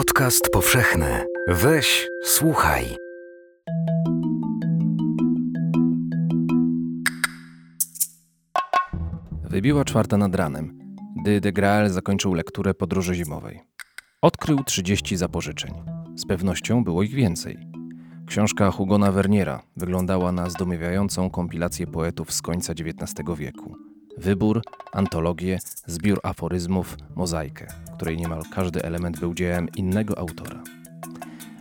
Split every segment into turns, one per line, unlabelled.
Podcast powszechny. Weź, słuchaj.
Wybiła czwarta nad ranem, gdy de Graal zakończył lekturę podróży zimowej. Odkrył 30 zapożyczeń. Z pewnością było ich więcej. Książka Hugona Verniera wyglądała na zdumiewającą kompilację poetów z końca XIX wieku. Wybór, antologię, zbiór aforyzmów, mozaikę, której niemal każdy element był dziełem innego autora.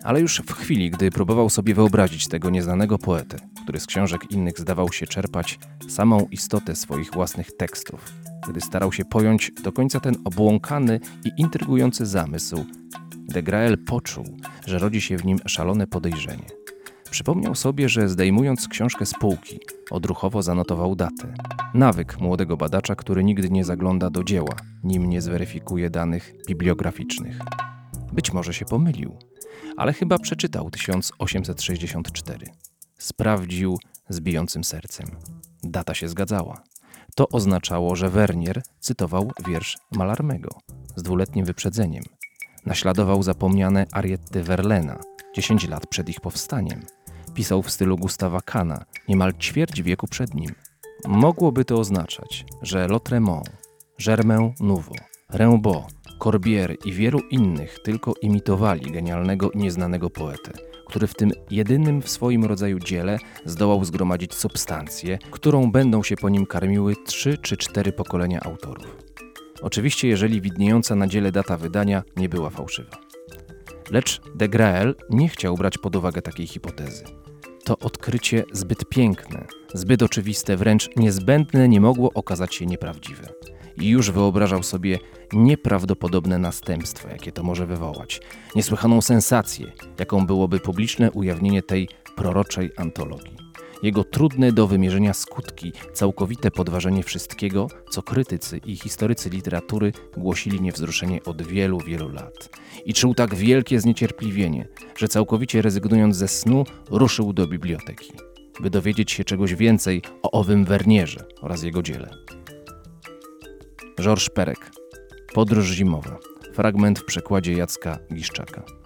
Ale już w chwili, gdy próbował sobie wyobrazić tego nieznanego poetę, który z książek innych zdawał się czerpać samą istotę swoich własnych tekstów, gdy starał się pojąć do końca ten obłąkany i intrygujący zamysł, de Grael poczuł, że rodzi się w nim szalone podejrzenie. Przypomniał sobie, że zdejmując książkę z półki, odruchowo zanotował datę. Nawyk młodego badacza, który nigdy nie zagląda do dzieła, nim nie zweryfikuje danych bibliograficznych. Być może się pomylił, ale chyba przeczytał 1864. Sprawdził z bijącym sercem. Data się zgadzała. To oznaczało, że Wernier cytował wiersz Malarmego z dwuletnim wyprzedzeniem. Naśladował zapomniane Ariety Verlena 10 lat przed ich powstaniem. Pisał w stylu Gustawa Kana, niemal ćwierć wieku przed nim. Mogłoby to oznaczać, że Lotremont, Germain Nouveau, Rimbaud, Corbière i wielu innych tylko imitowali genialnego i nieznanego poetę, który w tym jedynym w swoim rodzaju dziele zdołał zgromadzić substancję, którą będą się po nim karmiły trzy czy cztery pokolenia autorów. Oczywiście, jeżeli widniejąca na dziele data wydania nie była fałszywa. Lecz de Grael nie chciał brać pod uwagę takiej hipotezy. To odkrycie zbyt piękne, zbyt oczywiste, wręcz niezbędne nie mogło okazać się nieprawdziwe. I już wyobrażał sobie nieprawdopodobne następstwa, jakie to może wywołać, niesłychaną sensację, jaką byłoby publiczne ujawnienie tej proroczej antologii jego trudne do wymierzenia skutki, całkowite podważenie wszystkiego, co krytycy i historycy literatury głosili niewzruszenie od wielu, wielu lat. I czuł tak wielkie zniecierpliwienie, że całkowicie rezygnując ze snu, ruszył do biblioteki, by dowiedzieć się czegoś więcej o owym Wernierze oraz jego dziele. Georges Perek. Podróż zimowa. Fragment w przekładzie Jacka Giszczaka.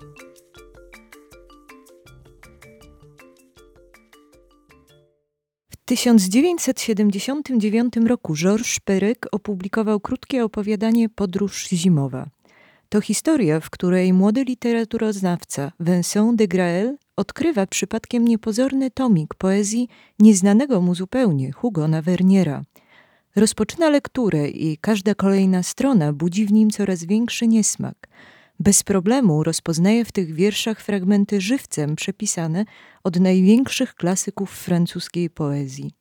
1979 roku Georges Perec opublikował krótkie opowiadanie Podróż zimowa. To historia, w której młody literaturoznawca Vincent de Grael odkrywa przypadkiem niepozorny tomik poezji nieznanego mu zupełnie Hugona Verniera. Rozpoczyna lekturę i każda kolejna strona budzi w nim coraz większy niesmak. Bez problemu rozpoznaje w tych wierszach fragmenty żywcem przepisane od największych klasyków francuskiej poezji.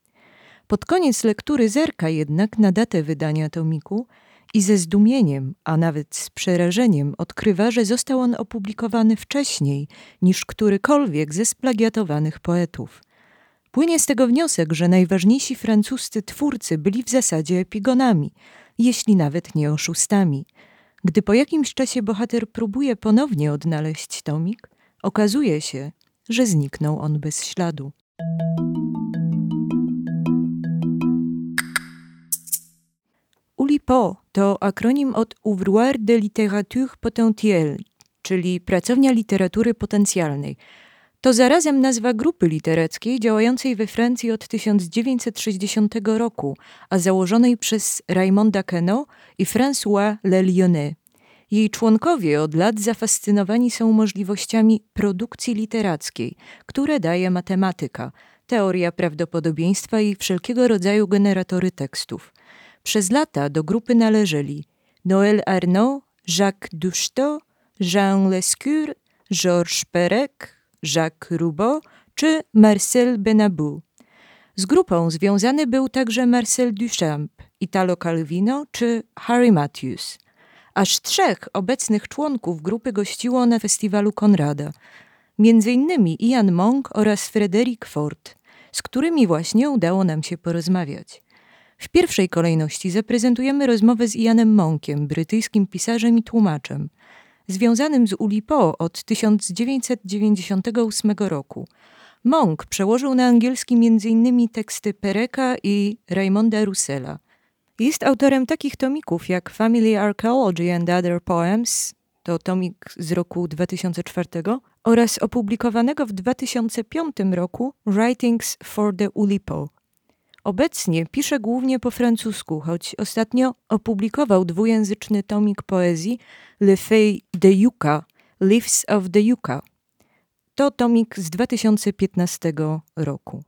Pod koniec lektury zerka jednak na datę wydania tomiku i ze zdumieniem, a nawet z przerażeniem odkrywa, że został on opublikowany wcześniej niż którykolwiek ze splagiatowanych poetów. Płynie z tego wniosek, że najważniejsi francuscy twórcy byli w zasadzie epigonami, jeśli nawet nie oszustami. Gdy po jakimś czasie bohater próbuje ponownie odnaleźć tomik, okazuje się, że zniknął on bez śladu. ULIPO to akronim od Ouvroir de Littérature Potentielle, czyli Pracownia Literatury Potencjalnej. To zarazem nazwa grupy literackiej działającej we Francji od 1960 roku, a założonej przez Raymonda Queneau i François Le Lyonnais. Jej członkowie od lat zafascynowani są możliwościami produkcji literackiej, które daje matematyka, teoria prawdopodobieństwa i wszelkiego rodzaju generatory tekstów. Przez lata do grupy należeli Noël Arnaud, Jacques Duchetot, Jean Lescure, Georges Perec, Jacques Roubaud czy Marcel Benabou. Z grupą związany był także Marcel Duchamp, Italo Calvino czy Harry Matthews. Aż trzech obecnych członków grupy gościło na festiwalu Konrada, między innymi Ian Monk oraz Frederick Ford, z którymi właśnie udało nam się porozmawiać. W pierwszej kolejności zaprezentujemy rozmowę z Ianem Monkiem, brytyjskim pisarzem i tłumaczem, związanym z Ulipo od 1998 roku. Monk przełożył na angielski m.in. teksty Pereka i Raymonda Russella – jest autorem takich tomików jak Family Archaeology and Other Poems, to tomik z roku 2004, oraz opublikowanego w 2005 roku Writings for the Ulipo. Obecnie pisze głównie po francusku, choć ostatnio opublikował dwujęzyczny tomik poezji Le Feuille de Yucca, Leaves of the Yucca. To tomik z 2015 roku.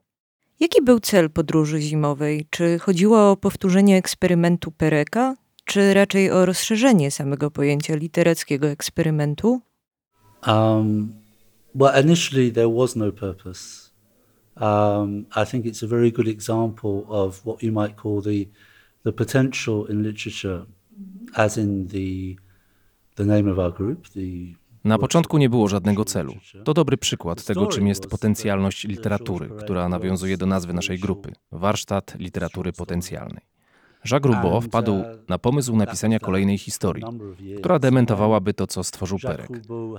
Jaki był cel podróży zimowej? Czy chodziło o powtórzenie eksperymentu Pereka, czy raczej o rozszerzenie samego pojęcia literackiego eksperymentu?
Um, well, initially there was no purpose. Um, I think it's a very good example of what you might call the the potential in literature, as in the the name of our group. The
Na początku nie było żadnego celu. To dobry przykład tego, czym jest potencjalność literatury, która nawiązuje do nazwy naszej grupy Warsztat Literatury Potencjalnej. Jacques Roubaud wpadł na pomysł napisania kolejnej historii, która dementowałaby to, co stworzył Perek.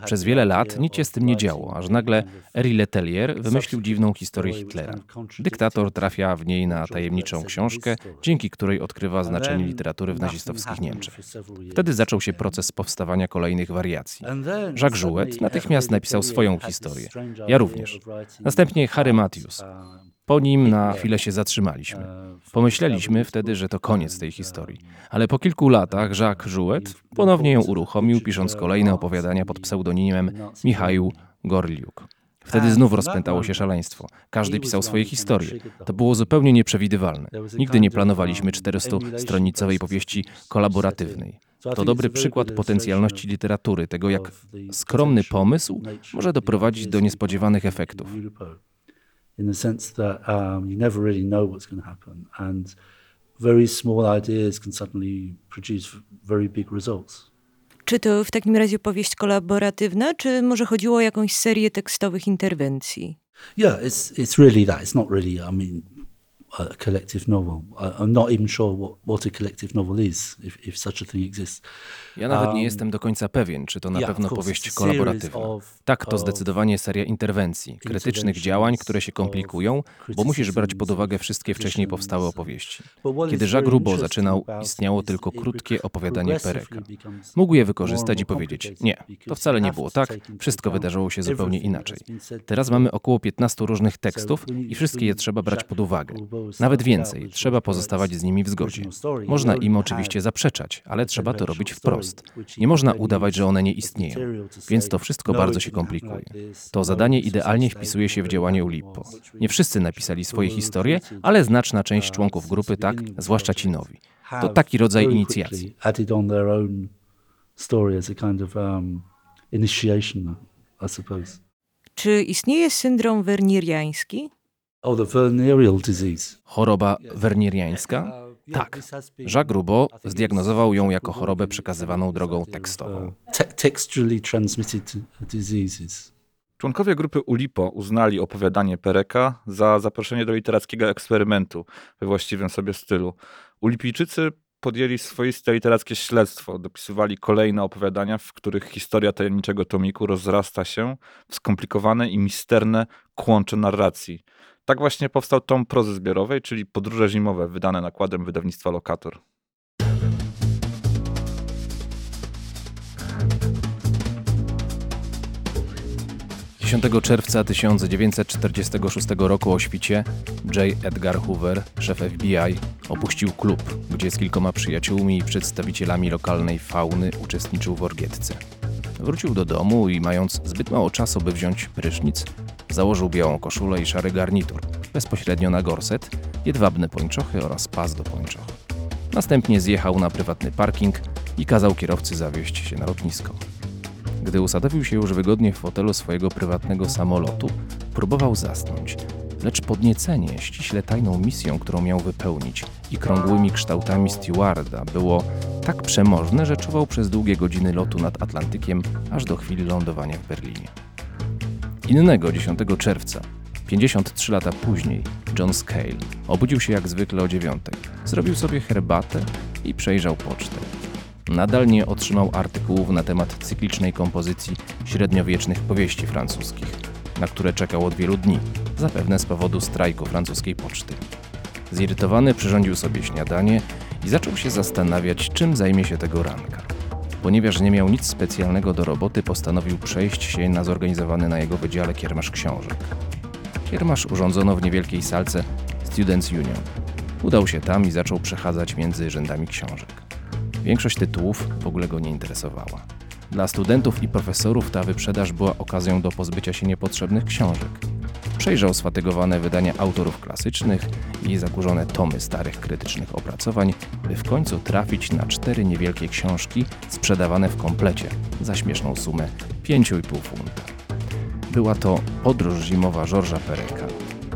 Przez wiele lat nic się z tym nie działo, aż nagle Henri Letelier wymyślił dziwną historię Hitlera. Dyktator trafia w niej na tajemniczą książkę, dzięki której odkrywa znaczenie literatury w nazistowskich Niemczech. Wtedy zaczął się proces powstawania kolejnych wariacji. Jacques Jouet natychmiast napisał swoją historię. Ja również. Następnie Harry Matthews. Po nim na chwilę się zatrzymaliśmy. Pomyśleliśmy wtedy, że to koniec tej historii. Ale po kilku latach Jacques Jouet ponownie ją uruchomił, pisząc kolejne opowiadania pod pseudonimem Michał Gorliuk. Wtedy znów rozpętało się szaleństwo. Każdy pisał swoje historie. To było zupełnie nieprzewidywalne. Nigdy nie planowaliśmy 400-stronicowej powieści kolaboratywnej. To dobry przykład potencjalności literatury, tego jak skromny pomysł może doprowadzić do niespodziewanych efektów.
In the sense that um, you never really know what's going to happen, and very small ideas can suddenly produce very big results.
Czy to w takim razie powieść kolaboratywna, czy może chodziło o jakąś serię tekstowych interwencji?
Yeah, it's it's really that. It's not really. I mean, a collective novel. I, I'm not even sure what, what a collective novel is, if, if such a thing exists.
Ja nawet nie
Um,
jestem do końca pewien, czy to na
yeah,
pewno powieść kolaboratywna.
of-
Tak, to zdecydowanie seria interwencji, krytycznych działań, które się komplikują, bo musisz brać pod uwagę wszystkie wcześniej powstałe opowieści. Kiedy Jacques Roubaud zaczynał, istniało tylko krótkie opowiadanie Pereka. Mógł je wykorzystać i powiedzieć: Nie, to wcale nie było tak, wszystko wydarzyło się zupełnie inaczej. Teraz mamy około 15 różnych tekstów i wszystkie je trzeba brać pod uwagę. Nawet więcej, trzeba pozostawać z nimi w zgodzie. Można im oczywiście zaprzeczać, ale trzeba to robić wprost. Nie można udawać, że one nie istnieją, więc to wszystko bardzo się komplikuje. To zadanie idealnie wpisuje się w działanie Ulipo. Nie wszyscy napisali swoje historie, ale znaczna część członków grupy tak, zwłaszcza ci nowi. To taki rodzaj inicjacji.
Czy istnieje syndrom werniriański?
The venereal disease.
Choroba werniriańska? Tak. Jacques Roubaud zdiagnozował ją jako chorobę przekazywaną drogą tekstową.
Te- textually transmitted diseases.
Członkowie grupy Ulipo uznali opowiadanie Pereka za zaproszenie do literackiego eksperymentu we właściwym sobie stylu. Ulipijczycy podjęli swoiste literackie śledztwo, dopisywali kolejne opowiadania, w których historia tajemniczego tomiku rozrasta się w skomplikowane i misterne kłącze narracji. Tak właśnie powstał tom prozy zbiorowej, czyli Podróże zimowe, wydane nakładem wydawnictwa Lokator.
10 czerwca 1946 roku o świcie J. Edgar Hoover, szef FBI, opuścił klub, gdzie z kilkoma przyjaciółmi i przedstawicielami lokalnej fauny uczestniczył w orgietce. Wrócił do domu i mając zbyt mało czasu, by wziąć prysznic, założył białą koszulę i szary garnitur, bezpośrednio na gorset, jedwabne pończochy oraz pas do pończoch. Następnie zjechał na prywatny parking i kazał kierowcy zawieźć się na lotnisko. Gdy usadowił się już wygodnie w fotelu swojego prywatnego samolotu, próbował zasnąć, lecz podniecenie ściśle tajną misją, którą miał wypełnić i krągłymi kształtami stewarda było tak przemożne, że czuwał przez długie godziny lotu nad Atlantykiem, aż do chwili lądowania w Berlinie. Innego 10 czerwca, 53 lata później, John Scale obudził się jak zwykle o dziewiątej, zrobił sobie herbatę i przejrzał pocztę. Nadal nie otrzymał artykułów na temat cyklicznej kompozycji średniowiecznych powieści francuskich, na które czekał od wielu dni, zapewne z powodu strajku francuskiej poczty. Zirytowany przyrządził sobie śniadanie i zaczął się zastanawiać, czym zajmie się tego ranka. Ponieważ nie miał nic specjalnego do roboty, postanowił przejść się na zorganizowany na jego wydziale kiermasz książek. Kiermasz urządzono w niewielkiej salce Students Union. Udał się tam i zaczął przechadzać między rzędami książek. Większość tytułów w ogóle go nie interesowała. Dla studentów i profesorów ta wyprzedaż była okazją do pozbycia się niepotrzebnych książek. Przejrzał sfatygowane wydania autorów klasycznych i zakurzone tomy starych krytycznych opracowań, by w końcu trafić na cztery niewielkie książki sprzedawane w komplecie za śmieszną sumę 5,5 funta. Była to Podróż zimowa Georgesa Pereka,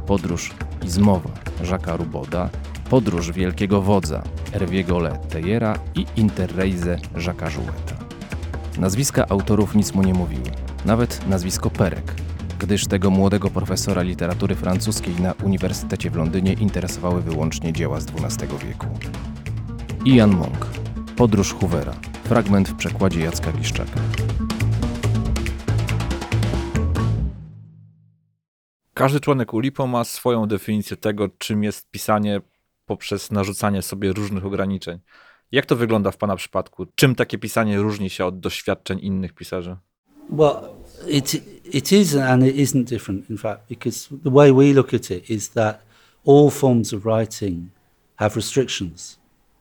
Podróż izmowa Jacques'a Ruboda, Podróż Wielkiego Wodza Herviego Leteyera i Interreise Jacques'a Jouetta. Nazwiska autorów nic mu nie mówiły, nawet nazwisko Perek, gdyż tego młodego profesora literatury francuskiej na Uniwersytecie w Londynie interesowały wyłącznie dzieła z XII wieku. Ian Monk, Podróż Hoovera, fragment w przekładzie Jacka Giszczaka.
Każdy członek ULIPO ma swoją definicję tego, czym jest pisanie poprzez narzucanie sobie różnych ograniczeń. Jak to wygląda w Pana przypadku? Czym takie pisanie różni się od doświadczeń innych pisarzy?
Well, it it is and it isn't different. In fact, because the way we look at it is that all forms of writing have restrictions.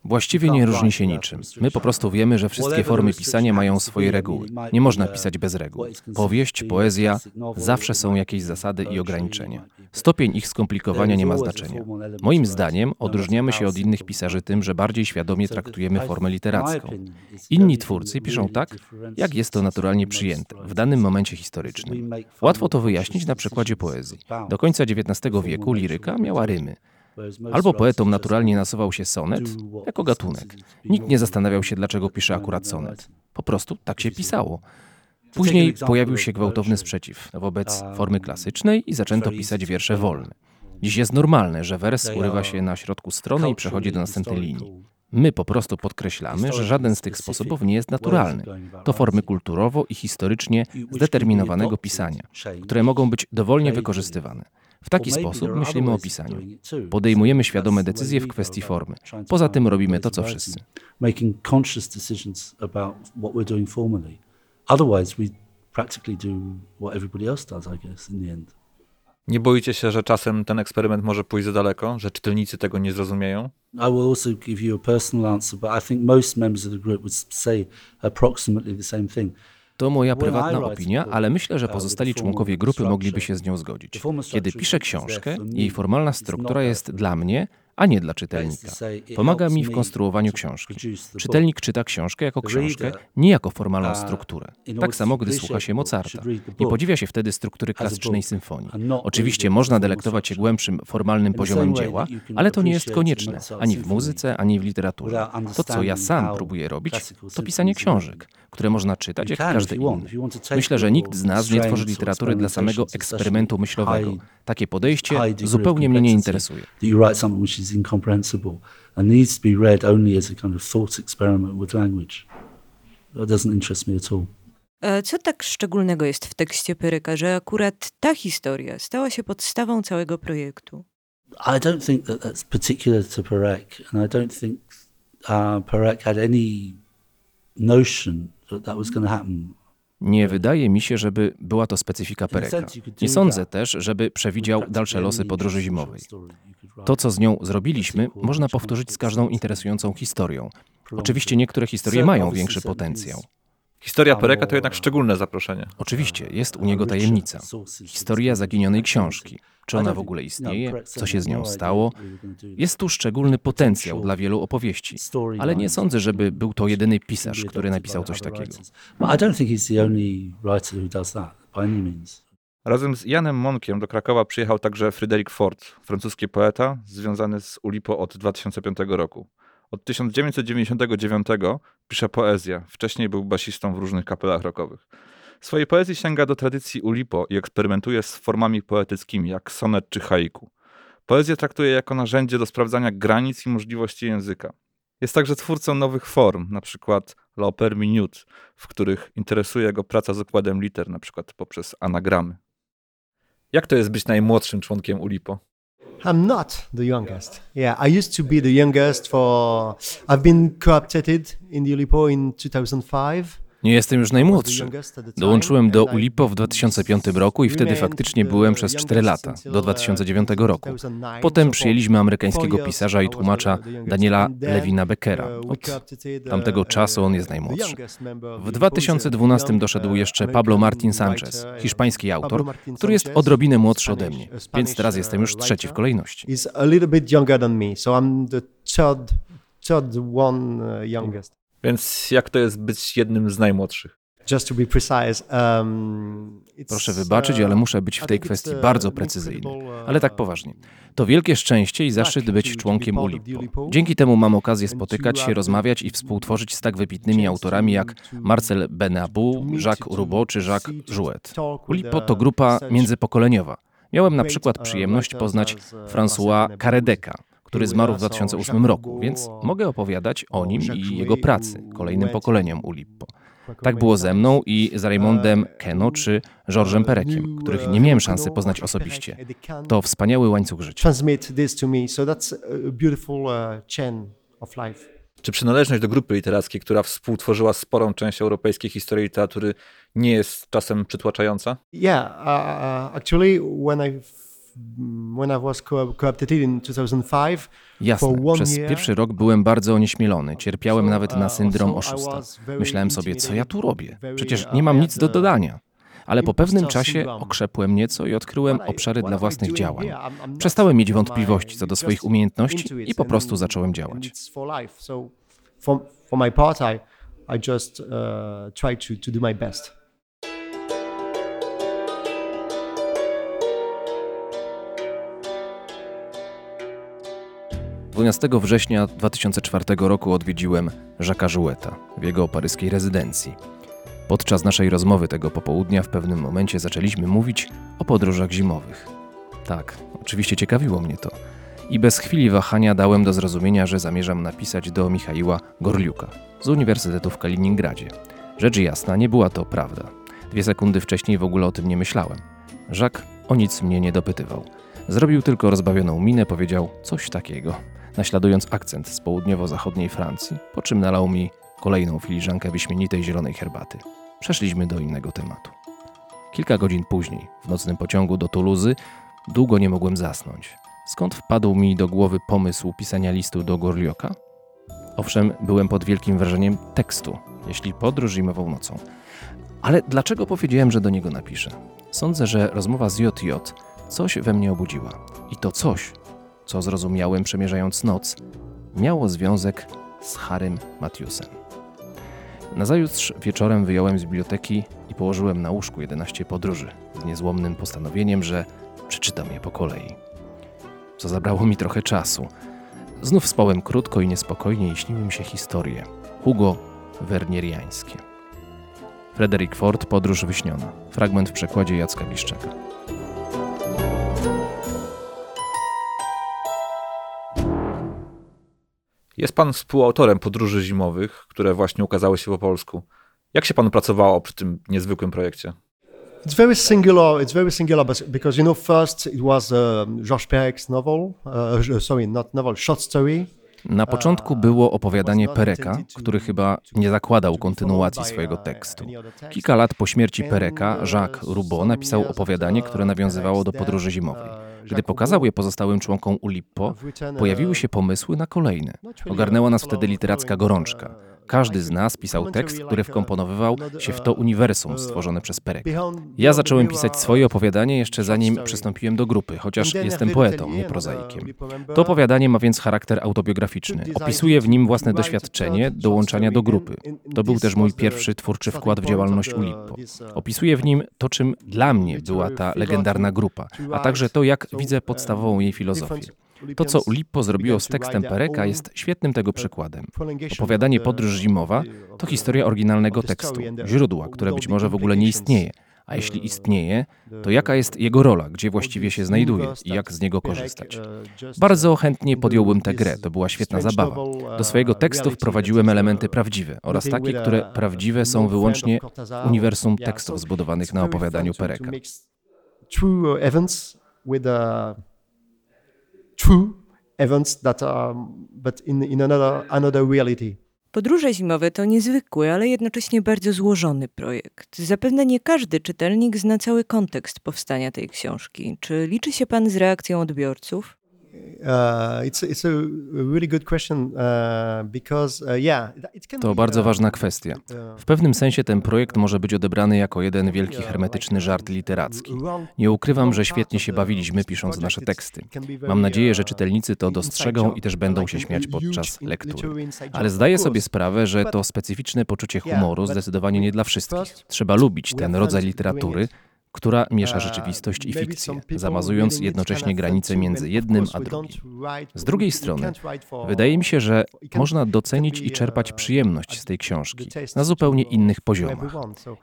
Właściwie nie różni się niczym. My po prostu wiemy, że wszystkie formy pisania mają swoje reguły. Nie można pisać bez reguł. Powieść, poezja zawsze są jakieś zasady i ograniczenia. Stopień ich skomplikowania nie ma znaczenia. Moim zdaniem odróżniamy się od innych pisarzy tym, że bardziej świadomie traktujemy formę literacką. Inni twórcy piszą tak, jak jest to naturalnie przyjęte w danym momencie historycznym. Łatwo to wyjaśnić na przykładzie poezji. Do końca XIX wieku liryka miała rymy. Albo poetom naturalnie nasuwał się sonet jako gatunek. Nikt nie zastanawiał się, dlaczego pisze akurat sonet. Po prostu tak się pisało. Później pojawił się gwałtowny sprzeciw wobec formy klasycznej i zaczęto pisać wiersze wolne. Dziś jest normalne, że wers urywa się na środku strony i przechodzi do następnej linii. My po prostu podkreślamy, że żaden z tych sposobów nie jest naturalny. To formy kulturowo i historycznie zdeterminowanego pisania, które mogą być dowolnie wykorzystywane. W taki sposób myślimy o pisaniu. Podejmujemy świadome decyzje w kwestii formy. Poza tym robimy to, co wszyscy.
Making conscious decisions about what we're doing formally. Otherwise, we practically do what everybody else does, I guess, in the end.
Nie boicie się, że czasem ten eksperyment może pójść za daleko, że czytelnicy tego nie zrozumieją?
I will also give you a personal answer, but I think most members of the group would say approximately the same thing.
To moja prywatna opinia, ale myślę, że pozostali członkowie grupy mogliby się z nią zgodzić. Kiedy piszę książkę, jej formalna struktura jest dla mnie, a nie dla czytelnika. Pomaga mi w konstruowaniu książki. Czytelnik czyta książkę jako książkę, nie jako formalną strukturę. Tak samo, gdy słucha się Mozarta. Nie podziwia się wtedy struktury klasycznej symfonii. Oczywiście można delektować się głębszym, formalnym poziomem dzieła, ale to nie jest konieczne ani w muzyce, ani w literaturze. To, co ja sam próbuję robić, to pisanie książek, które można czytać jak każdy inny. Myślę, że nikt z nas nie tworzy literatury dla samego eksperymentu myślowego. Takie podejście zupełnie mnie nie interesuje.
That you write something which is incomprehensible and needs to be read only as a kind of thought experiment with language. That doesn't interest me at all.
Co tak szczególnego jest w tekście Peryka, że akurat ta historia stała się podstawą całego projektu?
I don't think that that's particular to Perec, and I don't think uh, Perec had any notion that that was going to happen.
Nie wydaje mi się, żeby była to specyfika Pereka. Nie sądzę też, żeby przewidział dalsze losy podróży zimowej. To, co z nią zrobiliśmy, można powtórzyć z każdą interesującą historią. Oczywiście niektóre historie mają większy potencjał.
Historia Pereka to jednak szczególne zaproszenie.
Oczywiście, jest u niego tajemnica. Historia zaginionej książki. Czy ona w ogóle istnieje? Co się z nią stało? Jest tu szczególny potencjał dla wielu opowieści, ale nie sądzę, żeby był to jedyny pisarz, który napisał coś takiego.
Razem z Janem Monkiem do Krakowa przyjechał także Fryderyk Ford, francuski poeta związany z Ulipo od 2005 roku. Od 1999 pisze poezję, wcześniej był basistą w różnych kapelach rockowych. W swojej poezji sięga do tradycji Ulipo i eksperymentuje z formami poetyckimi, jak sonet czy haiku. Poezję traktuje jako narzędzie do sprawdzania granic i możliwości języka. Jest także twórcą nowych form, na przykład La Opère Minute, w których interesuje go praca z układem liter, przykład poprzez anagramy. Jak to jest być najmłodszym członkiem Ulipo?
I'm not the youngest. Yeah, I used to be the youngest for. I've been co-opted in the Ulipo in 2005.
Nie jestem już najmłodszy. Dołączyłem do Ulipo w 2005 roku i wtedy faktycznie byłem przez 4 lata, do 2009 roku. Potem przyjęliśmy amerykańskiego pisarza i tłumacza Daniela Lewina Beckera. Od tamtego czasu on jest najmłodszy. W 2012 doszedł jeszcze Pablo Martin Sanchez, hiszpański autor, który jest odrobinę młodszy ode mnie, więc teraz jestem już trzeci w kolejności.
He's a little bit younger than me, so I'm the third, third one uh, youngest.
Więc jak to jest być jednym z najmłodszych?
Just to be precise, um, it's,
Proszę wybaczyć, ale muszę być w tej kwestii bardzo precyzyjny. Ale tak poważnie. To wielkie szczęście i zaszczyt być członkiem Ulipo. Dzięki temu mam okazję spotykać się, rozmawiać i współtworzyć z tak wybitnymi autorami jak Marcel Benabou, Jacques Roubaud czy Jacques Jouet. Ulipo to grupa międzypokoleniowa. Miałem na przykład przyjemność poznać François Caredeka, który zmarł w 2008 roku, więc mogę opowiadać o nim i jego pracy kolejnym pokoleniom Ulipo. Tak było ze mną i z Raymondem Keno czy Georgesem Perekiem, których nie miałem szansy poznać osobiście. To wspaniały łańcuch życia.
uh.
Czy przynależność do grupy literackiej, która współtworzyła sporą część europejskiej historii literatury, nie jest czasem przytłaczająca?
Yeah, uh, uh, actually, when I when I was co- co-opted in 2005,
Jasne, przez pierwszy rok byłem bardzo onieśmielony. Cierpiałem nawet na
uh,
syndrom oszusta. Myślałem sobie, co ja tu robię? Przecież
very,
nie
uh,
mam nic do
uh,
dodania. Ale po pewnym czasie okrzepłem nieco i odkryłem obszary dla własnych działań. Przestałem mieć wątpliwości co do swoich umiejętności i po prostu zacząłem działać.
for my part, I, I just uh, try to, to do my best.
12 września 2004 roku odwiedziłem Jacques'a Joueta w jego paryskiej rezydencji. Podczas naszej rozmowy tego popołudnia w pewnym momencie zaczęliśmy mówić o podróżach zimowych. Tak, oczywiście ciekawiło mnie to. I bez chwili wahania dałem do zrozumienia, że zamierzam napisać do Michaiła Gorliuka z Uniwersytetu w Kaliningradzie. Rzecz jasna, nie była to prawda. Dwie sekundy wcześniej w ogóle o tym nie myślałem. Jacques o nic mnie nie dopytywał. Zrobił tylko rozbawioną minę, powiedział coś takiego, naśladując akcent z południowo-zachodniej Francji, po czym nalał mi kolejną filiżankę wyśmienitej zielonej herbaty. Przeszliśmy do innego tematu. Kilka godzin później, w nocnym pociągu do Tuluzy, długo nie mogłem zasnąć. Skąd wpadł mi do głowy pomysł pisania listu do Gorlioka? Owszem, byłem pod wielkim wrażeniem tekstu, jeśli podróż zimową nocą. Ale dlaczego powiedziałem, że do niego napiszę? Sądzę, że rozmowa z JJ coś we mnie obudziła. I to coś, co zrozumiałem przemierzając noc, miało związek z Harrym Matthewsem. Nazajutrz wieczorem wyjąłem z biblioteki i położyłem na łóżku 11 podróży z niezłomnym postanowieniem, że przeczytam je po kolei. Co zabrało mi trochę czasu. Znów spałem krótko i niespokojnie i śniły mi się historie. Hugo Wernieriańskie. Frederick Ford, Podróż wyśniona. Fragment w przekładzie Jacka Bliszczaka.
Jest pan współautorem podróży zimowych, które właśnie ukazały się po polsku. Jak się panu pracowało przy tym niezwykłym projekcie?
It's very singular. It's very singular, because you know, first it was um, Georges Perec's novel. Uh, sorry, not novel, short story.
Na początku było opowiadanie Pereka, który chyba nie zakładał kontynuacji swojego tekstu. Kilka lat po śmierci Pereka, Jacques Roubaud napisał opowiadanie, które nawiązywało do podróży zimowej. Gdy pokazał je pozostałym członkom Ulippo, pojawiły się pomysły na kolejne. Ogarnęła nas wtedy literacka gorączka. Każdy z nas pisał tekst, który wkomponowywał się w to uniwersum stworzone przez Pereka. Ja zacząłem pisać swoje opowiadanie jeszcze zanim przystąpiłem do grupy, chociaż jestem poetą, nie prozaikiem. To opowiadanie ma więc charakter autobiograficzny. Opisuję w nim własne doświadczenie dołączania do grupy. To był też mój pierwszy twórczy wkład w działalność Ulippo. Opisuję w nim to, czym dla mnie była ta legendarna grupa, a także to, jak widzę podstawową jej filozofię. To, co Ulippo zrobiło z tekstem Pereka, jest świetnym tego przykładem. Opowiadanie Podróż Zimowa to historia oryginalnego tekstu, źródła, które być może w ogóle nie istnieje. A jeśli istnieje, to jaka jest jego rola, gdzie właściwie się znajduje i jak z niego korzystać? Bardzo chętnie podjąłbym tę grę, to była świetna zabawa. Do swojego tekstu wprowadziłem elementy prawdziwe oraz takie, które prawdziwe są wyłącznie uniwersum tekstów zbudowanych na opowiadaniu Pereka.
True events with a true events that are, but in, in another, another reality.
Podróże zimowe to niezwykły, ale jednocześnie bardzo złożony projekt. Zapewne nie każdy czytelnik zna cały kontekst powstania tej książki. Czy liczy się pan z reakcją odbiorców?
To bardzo ważna kwestia. W pewnym sensie ten projekt może być odebrany jako jeden wielki hermetyczny żart literacki. Nie ukrywam, że świetnie się bawiliśmy pisząc nasze teksty. Mam nadzieję, że czytelnicy to dostrzegą i też będą się śmiać podczas lektury. Ale zdaję sobie sprawę, że to specyficzne poczucie humoru zdecydowanie nie dla wszystkich. Trzeba lubić ten rodzaj literatury, która miesza rzeczywistość i fikcję, zamazując jednocześnie granice między jednym a drugim. Z drugiej strony, wydaje mi się, że można docenić i czerpać przyjemność z tej książki na zupełnie innych poziomach.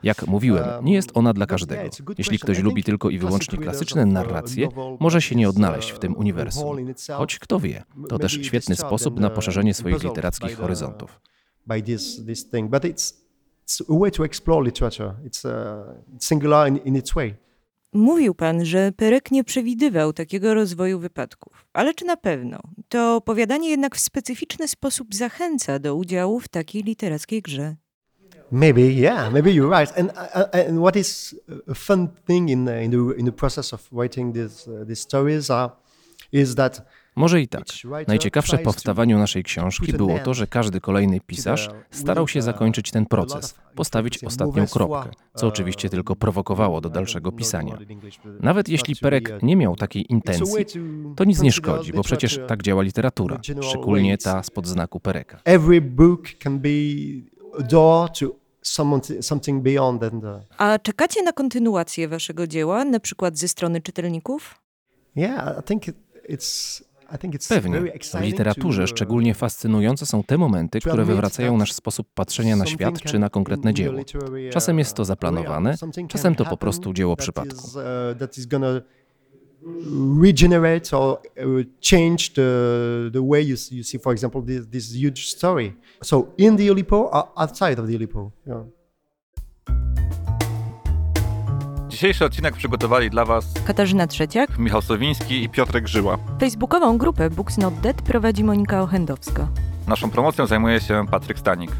Jak mówiłem, nie jest ona dla każdego. Jeśli ktoś lubi tylko i wyłącznie klasyczne narracje, może się nie odnaleźć w tym uniwersum. Choć kto wie, to też świetny sposób na poszerzenie swoich literackich horyzontów.
by this this thing. But it's it's a way to explore literature. It's uh, singular in, in its way.
Mówił pan, że Perek nie przewidywał takiego rozwoju wypadków. Ale czy na pewno? To opowiadanie jednak w specyficzny sposób zachęca do udziału w takiej literackiej grze.
Maybe, yeah, maybe you're right. And uh, and what is a fun thing in the, in the in the process of writing these uh, these stories are is that
Może i tak. Najciekawsze w powstawaniu naszej książki było to, że każdy kolejny pisarz starał się zakończyć ten proces, postawić ostatnią kropkę, co oczywiście tylko prowokowało do dalszego pisania. Nawet jeśli Perek nie miał takiej intencji, to nic nie szkodzi, bo przecież tak działa literatura, szczególnie ta spod znaku Pereka.
every book can be a door to someone something beyond and uh,
A czekacie na kontynuację waszego dzieła, na przykład ze strony czytelników?
yeah, I think it's
Pewnie. W literaturze szczególnie fascynujące są te momenty, które wywracają nasz sposób patrzenia na świat czy na konkretne dzieło. Czasem jest to zaplanowane, czasem to po prostu dzieło przypadku.
gonna regenerate or uh, change the the way you, s- you see, for example, this, this huge story. So in the Oulipo or outside of the Oulipo. Yeah.
Dzisiejszy odcinek przygotowali dla Was
Katarzyna Trzeciak.
Michał Sowiński i Piotrek Żyła.
Facebookową grupę Books Not Dead prowadzi Monika Ochendowska.
Naszą promocją zajmuje się Patryk Stanik.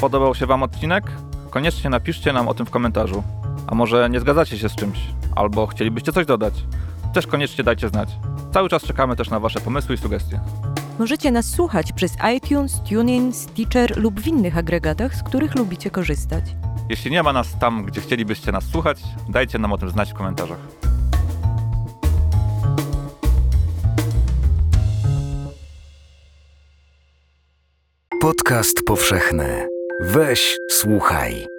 Podobał się Wam odcinek? Koniecznie napiszcie nam o tym w komentarzu. A może nie zgadzacie się z czymś? Albo chcielibyście coś dodać? Też koniecznie dajcie znać. Cały czas czekamy też na Wasze pomysły i sugestie.
Możecie nas słuchać przez iTunes, TuneIn, Stitcher lub w innych agregatach, z których lubicie korzystać.
Jeśli nie ma nas tam, gdzie chcielibyście nas słuchać, dajcie nam o tym znać w komentarzach.
Podcast powszechny. Weź, słuchaj.